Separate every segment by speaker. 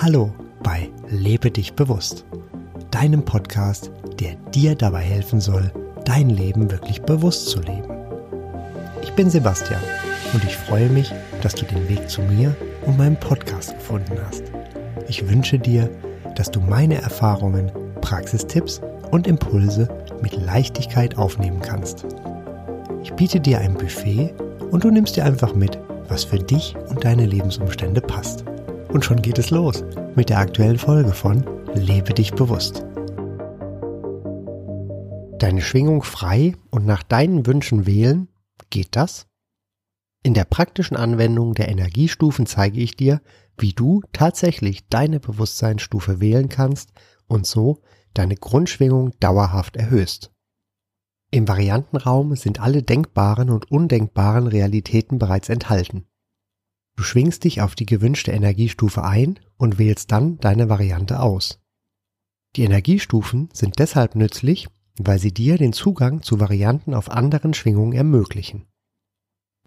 Speaker 1: Hallo bei Lebe dich bewusst, deinem Podcast, der dir dabei helfen soll, dein Leben wirklich bewusst zu leben. Ich bin Sebastian und ich freue mich, dass du den Weg zu mir und meinem Podcast gefunden hast. Ich wünsche dir, dass du meine Erfahrungen, Praxistipps und Impulse mit Leichtigkeit aufnehmen kannst. Ich biete dir ein Buffet und du nimmst dir einfach mit, was für dich und deine Lebensumstände passt. Und schon geht es los mit der aktuellen Folge von Lebe dich bewusst. Deine Schwingung frei und nach deinen Wünschen wählen, geht das? In der praktischen Anwendung der Energiestufen zeige ich dir, wie du tatsächlich deine Bewusstseinsstufe wählen kannst und so deine Grundschwingung dauerhaft erhöhst. Im Variantenraum sind alle denkbaren und undenkbaren Realitäten bereits enthalten. Du schwingst dich auf die gewünschte Energiestufe ein und wählst dann deine Variante aus. Die Energiestufen sind deshalb nützlich, weil sie dir den Zugang zu Varianten auf anderen Schwingungen ermöglichen.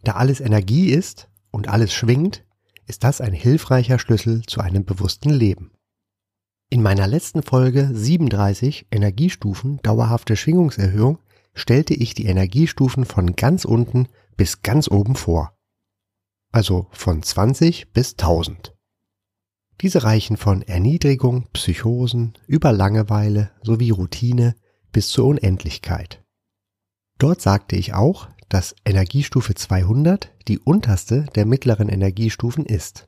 Speaker 1: Da alles Energie ist und alles schwingt, ist das ein hilfreicher Schlüssel zu einem bewussten Leben. In meiner letzten Folge 37 Energiestufen dauerhafte Schwingungserhöhung stellte ich die Energiestufen von ganz unten bis ganz oben vor also von 20 bis 1000. Diese reichen von Erniedrigung, Psychosen über Langeweile sowie Routine bis zur Unendlichkeit. Dort sagte ich auch, dass Energiestufe 200 die unterste der mittleren Energiestufen ist.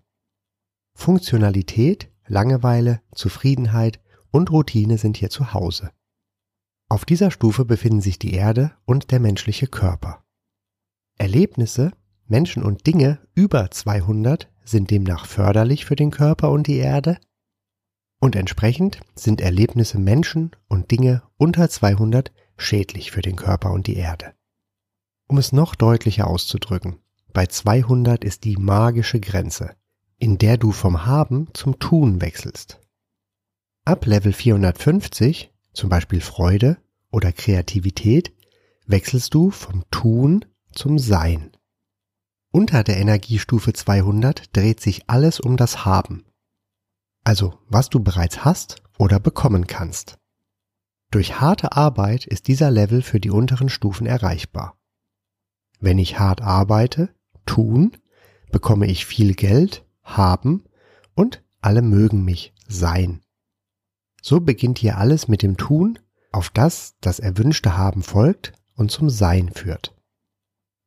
Speaker 1: Funktionalität, Langeweile, Zufriedenheit und Routine sind hier zu Hause. Auf dieser Stufe befinden sich die Erde und der menschliche Körper. Erlebnisse Menschen und Dinge über 200 sind demnach förderlich für den Körper und die Erde und entsprechend sind Erlebnisse Menschen und Dinge unter 200 schädlich für den Körper und die Erde. Um es noch deutlicher auszudrücken, bei 200 ist die magische Grenze, in der du vom Haben zum Tun wechselst. Ab Level 450, zum Beispiel Freude oder Kreativität, wechselst du vom Tun zum Sein. Unter der Energiestufe 200 dreht sich alles um das Haben. Also was du bereits hast oder bekommen kannst. Durch harte Arbeit ist dieser Level für die unteren Stufen erreichbar. Wenn ich hart arbeite, tun, bekomme ich viel Geld, haben und alle mögen mich sein. So beginnt hier alles mit dem Tun, auf das das erwünschte Haben folgt und zum Sein führt.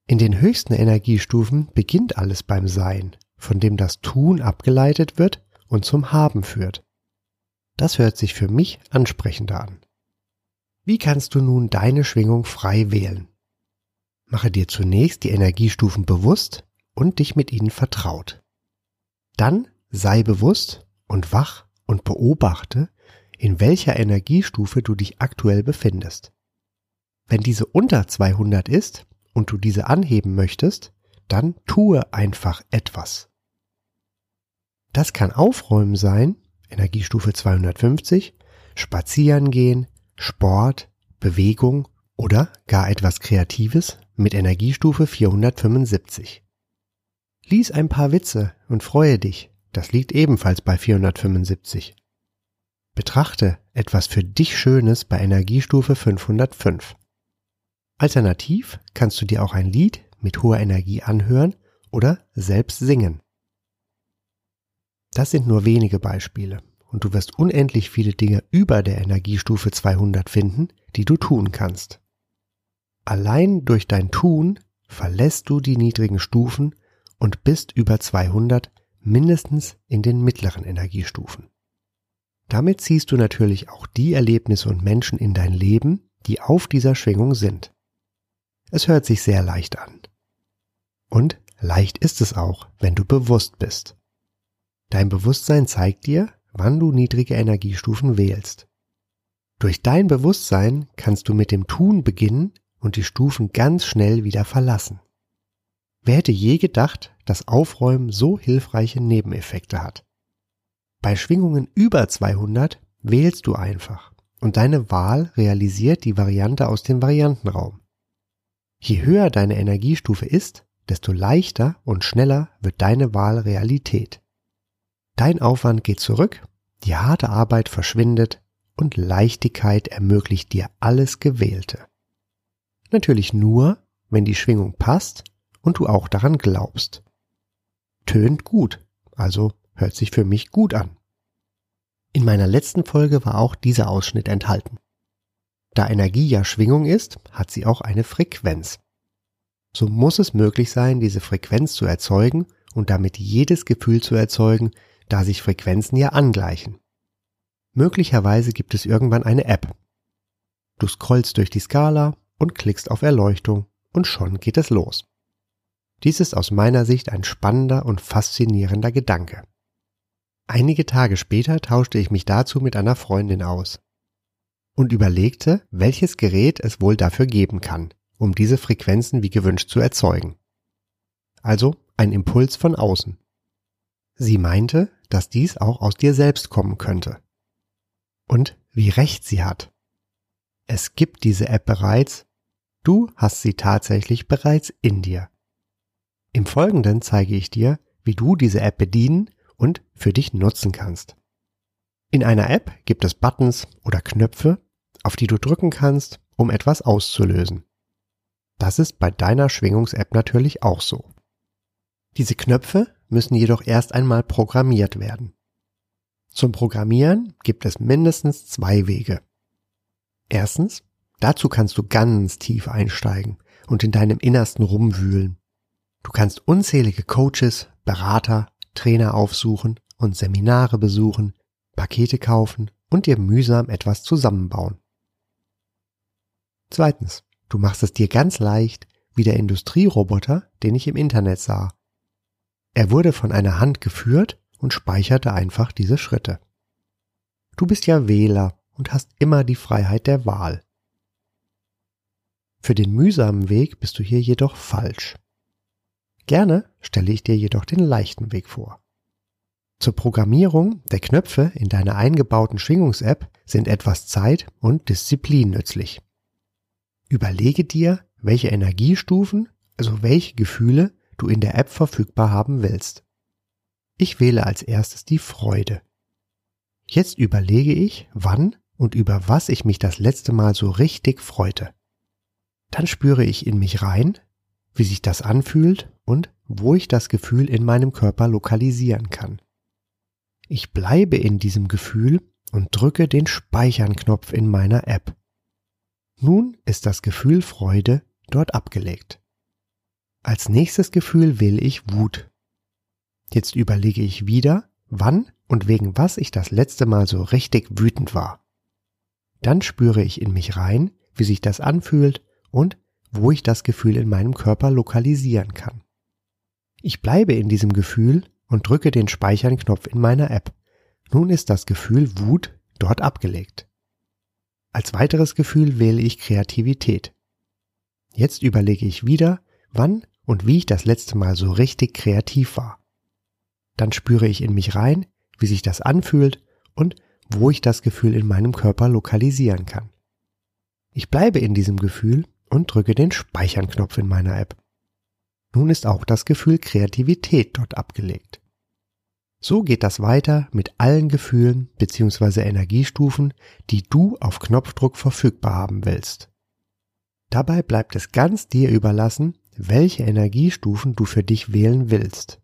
Speaker 1: In den höchsten Energiestufen beginnt alles beim Sein, von dem das Tun abgeleitet wird und zum Haben führt. Das hört sich für mich ansprechender an. Wie kannst du nun deine Schwingung frei wählen? Mache dir zunächst die Energiestufen bewusst und dich mit ihnen vertraut. Dann sei bewusst und wach und beobachte, in welcher Energiestufe du dich aktuell befindest. Wenn diese unter 200 ist, und du diese anheben möchtest, dann tue einfach etwas. Das kann Aufräumen sein, Energiestufe 250, Spazieren gehen, Sport, Bewegung oder gar etwas Kreatives mit Energiestufe 475. Lies ein paar Witze und freue dich, das liegt ebenfalls bei 475. Betrachte etwas für dich Schönes bei Energiestufe 505. Alternativ kannst du dir auch ein Lied mit hoher Energie anhören oder selbst singen. Das sind nur wenige Beispiele und du wirst unendlich viele Dinge über der Energiestufe 200 finden, die du tun kannst. Allein durch dein Tun verlässt du die niedrigen Stufen und bist über 200 mindestens in den mittleren Energiestufen. Damit ziehst du natürlich auch die Erlebnisse und Menschen in dein Leben, die auf dieser Schwingung sind. Es hört sich sehr leicht an. Und leicht ist es auch, wenn du bewusst bist. Dein Bewusstsein zeigt dir, wann du niedrige Energiestufen wählst. Durch dein Bewusstsein kannst du mit dem Tun beginnen und die Stufen ganz schnell wieder verlassen. Wer hätte je gedacht, dass Aufräumen so hilfreiche Nebeneffekte hat? Bei Schwingungen über 200 wählst du einfach und deine Wahl realisiert die Variante aus dem Variantenraum. Je höher deine Energiestufe ist, desto leichter und schneller wird deine Wahl Realität. Dein Aufwand geht zurück, die harte Arbeit verschwindet und Leichtigkeit ermöglicht dir alles Gewählte. Natürlich nur, wenn die Schwingung passt und du auch daran glaubst. Tönt gut, also hört sich für mich gut an. In meiner letzten Folge war auch dieser Ausschnitt enthalten. Da Energie ja Schwingung ist, hat sie auch eine Frequenz. So muss es möglich sein, diese Frequenz zu erzeugen und damit jedes Gefühl zu erzeugen, da sich Frequenzen ja angleichen. Möglicherweise gibt es irgendwann eine App. Du scrollst durch die Skala und klickst auf Erleuchtung und schon geht es los. Dies ist aus meiner Sicht ein spannender und faszinierender Gedanke. Einige Tage später tauschte ich mich dazu mit einer Freundin aus und überlegte, welches Gerät es wohl dafür geben kann, um diese Frequenzen wie gewünscht zu erzeugen. Also ein Impuls von außen. Sie meinte, dass dies auch aus dir selbst kommen könnte. Und wie recht sie hat. Es gibt diese App bereits, du hast sie tatsächlich bereits in dir. Im Folgenden zeige ich dir, wie du diese App bedienen und für dich nutzen kannst. In einer App gibt es Buttons oder Knöpfe, auf die du drücken kannst, um etwas auszulösen. Das ist bei deiner Schwingungs-App natürlich auch so. Diese Knöpfe müssen jedoch erst einmal programmiert werden. Zum Programmieren gibt es mindestens zwei Wege. Erstens, dazu kannst du ganz tief einsteigen und in deinem Innersten rumwühlen. Du kannst unzählige Coaches, Berater, Trainer aufsuchen und Seminare besuchen, Pakete kaufen und dir mühsam etwas zusammenbauen. Zweitens, du machst es dir ganz leicht, wie der Industrieroboter, den ich im Internet sah. Er wurde von einer Hand geführt und speicherte einfach diese Schritte. Du bist ja Wähler und hast immer die Freiheit der Wahl. Für den mühsamen Weg bist du hier jedoch falsch. Gerne stelle ich dir jedoch den leichten Weg vor. Zur Programmierung der Knöpfe in deiner eingebauten Schwingungs-App sind etwas Zeit und Disziplin nützlich. Überlege dir, welche Energiestufen, also welche Gefühle du in der App verfügbar haben willst. Ich wähle als erstes die Freude. Jetzt überlege ich, wann und über was ich mich das letzte Mal so richtig freute. Dann spüre ich in mich rein, wie sich das anfühlt und wo ich das Gefühl in meinem Körper lokalisieren kann. Ich bleibe in diesem Gefühl und drücke den Speichern-Knopf in meiner App. Nun ist das Gefühl Freude dort abgelegt. Als nächstes Gefühl wähle ich Wut. Jetzt überlege ich wieder, wann und wegen was ich das letzte Mal so richtig wütend war. Dann spüre ich in mich rein, wie sich das anfühlt und wo ich das Gefühl in meinem Körper lokalisieren kann. Ich bleibe in diesem Gefühl und drücke den Speichern-Knopf in meiner App. Nun ist das Gefühl Wut dort abgelegt. Als weiteres Gefühl wähle ich Kreativität. Jetzt überlege ich wieder, wann und wie ich das letzte Mal so richtig kreativ war. Dann spüre ich in mich rein, wie sich das anfühlt und wo ich das Gefühl in meinem Körper lokalisieren kann. Ich bleibe in diesem Gefühl und drücke den Speichern-Knopf in meiner App. Nun ist auch das Gefühl Kreativität dort abgelegt. So geht das weiter mit allen Gefühlen bzw. Energiestufen, die du auf Knopfdruck verfügbar haben willst. Dabei bleibt es ganz dir überlassen, welche Energiestufen du für dich wählen willst.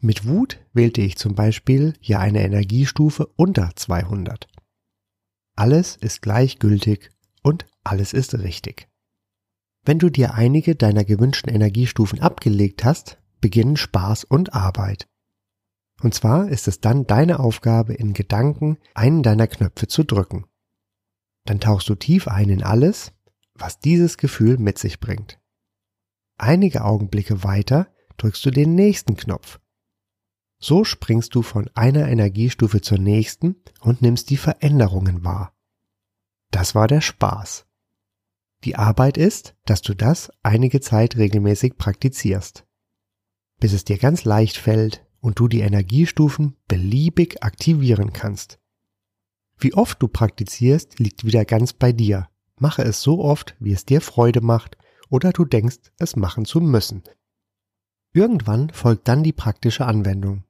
Speaker 1: Mit Wut wählte ich zum Beispiel ja eine Energiestufe unter 200. Alles ist gleichgültig und alles ist richtig. Wenn du dir einige deiner gewünschten Energiestufen abgelegt hast, beginnen Spaß und Arbeit. Und zwar ist es dann deine Aufgabe, in Gedanken einen deiner Knöpfe zu drücken. Dann tauchst du tief ein in alles, was dieses Gefühl mit sich bringt. Einige Augenblicke weiter drückst du den nächsten Knopf. So springst du von einer Energiestufe zur nächsten und nimmst die Veränderungen wahr. Das war der Spaß. Die Arbeit ist, dass du das einige Zeit regelmäßig praktizierst, bis es dir ganz leicht fällt, und du die Energiestufen beliebig aktivieren kannst. Wie oft du praktizierst, liegt wieder ganz bei dir. Mache es so oft, wie es dir Freude macht oder du denkst, es machen zu müssen. Irgendwann folgt dann die praktische Anwendung.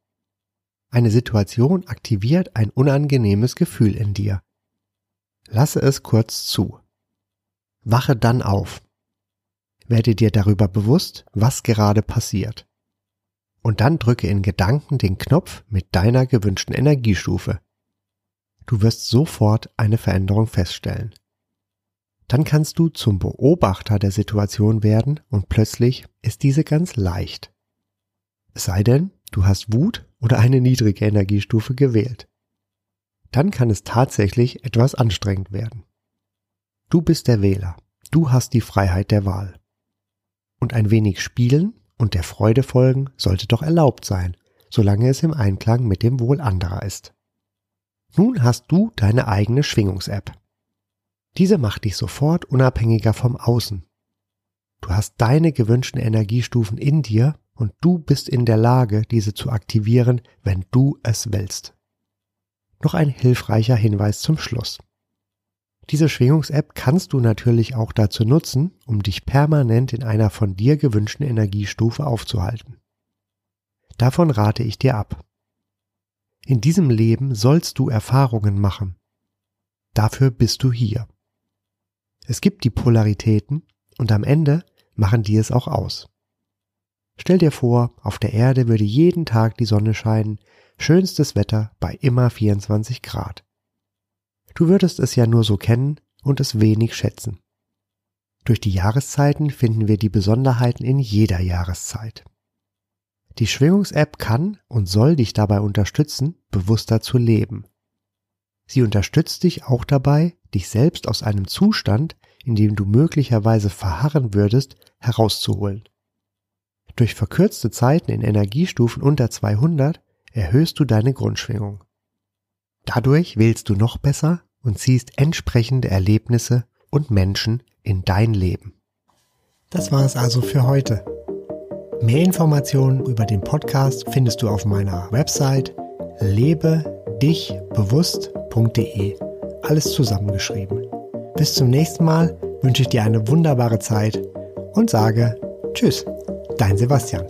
Speaker 1: eine Situation aktiviert ein unangenehmes Gefühl in dir. Lasse es kurz zu. Wache dann auf. Werde dir darüber bewusst, was gerade passiert. Und dann drücke in Gedanken den Knopf mit deiner gewünschten Energiestufe. Du wirst sofort eine Veränderung feststellen. Dann kannst du zum Beobachter der Situation werden und plötzlich ist diese ganz leicht. Es sei denn, du hast Wut oder eine niedrige Energiestufe gewählt. Dann kann es tatsächlich etwas anstrengend werden. Du bist der Wähler. Du hast die Freiheit der Wahl. Und ein wenig spielen und der Freude folgen sollte doch erlaubt sein, solange es im Einklang mit dem Wohl anderer ist. Nun hast du deine eigene Schwingungs-App. Diese macht dich sofort unabhängiger vom Außen. Du hast deine gewünschten Energiestufen in dir und du bist in der Lage, diese zu aktivieren, wenn du es willst. Noch ein hilfreicher Hinweis zum Schluss. Diese Schwingungs-App kannst du natürlich auch dazu nutzen, um dich permanent in einer von dir gewünschten Energiestufe aufzuhalten. Davon rate ich dir ab. In diesem Leben sollst du Erfahrungen machen. Dafür bist du hier. Es gibt die Polaritäten und am Ende machen die es auch aus. Stell dir vor, auf der Erde würde jeden Tag die Sonne scheinen, schönstes Wetter bei immer 24 Grad. Du würdest es ja nur so kennen und es wenig schätzen. Durch die Jahreszeiten finden wir die Besonderheiten in jeder Jahreszeit. Die Schwingungs-App kann und soll dich dabei unterstützen, bewusster zu leben. Sie unterstützt dich auch dabei, dich selbst aus einem Zustand, in dem du möglicherweise verharren würdest, herauszuholen. Durch verkürzte Zeiten in Energiestufen unter 200 erhöhst du deine Grundschwingung. Dadurch wählst du noch besser und ziehst entsprechende Erlebnisse und Menschen in dein Leben. Das war es also für heute. Mehr Informationen über den Podcast findest du auf meiner Website lebedichbewusst.de. Alles zusammengeschrieben. Bis zum nächsten Mal wünsche ich dir eine wunderbare Zeit und sage Tschüss, dein Sebastian.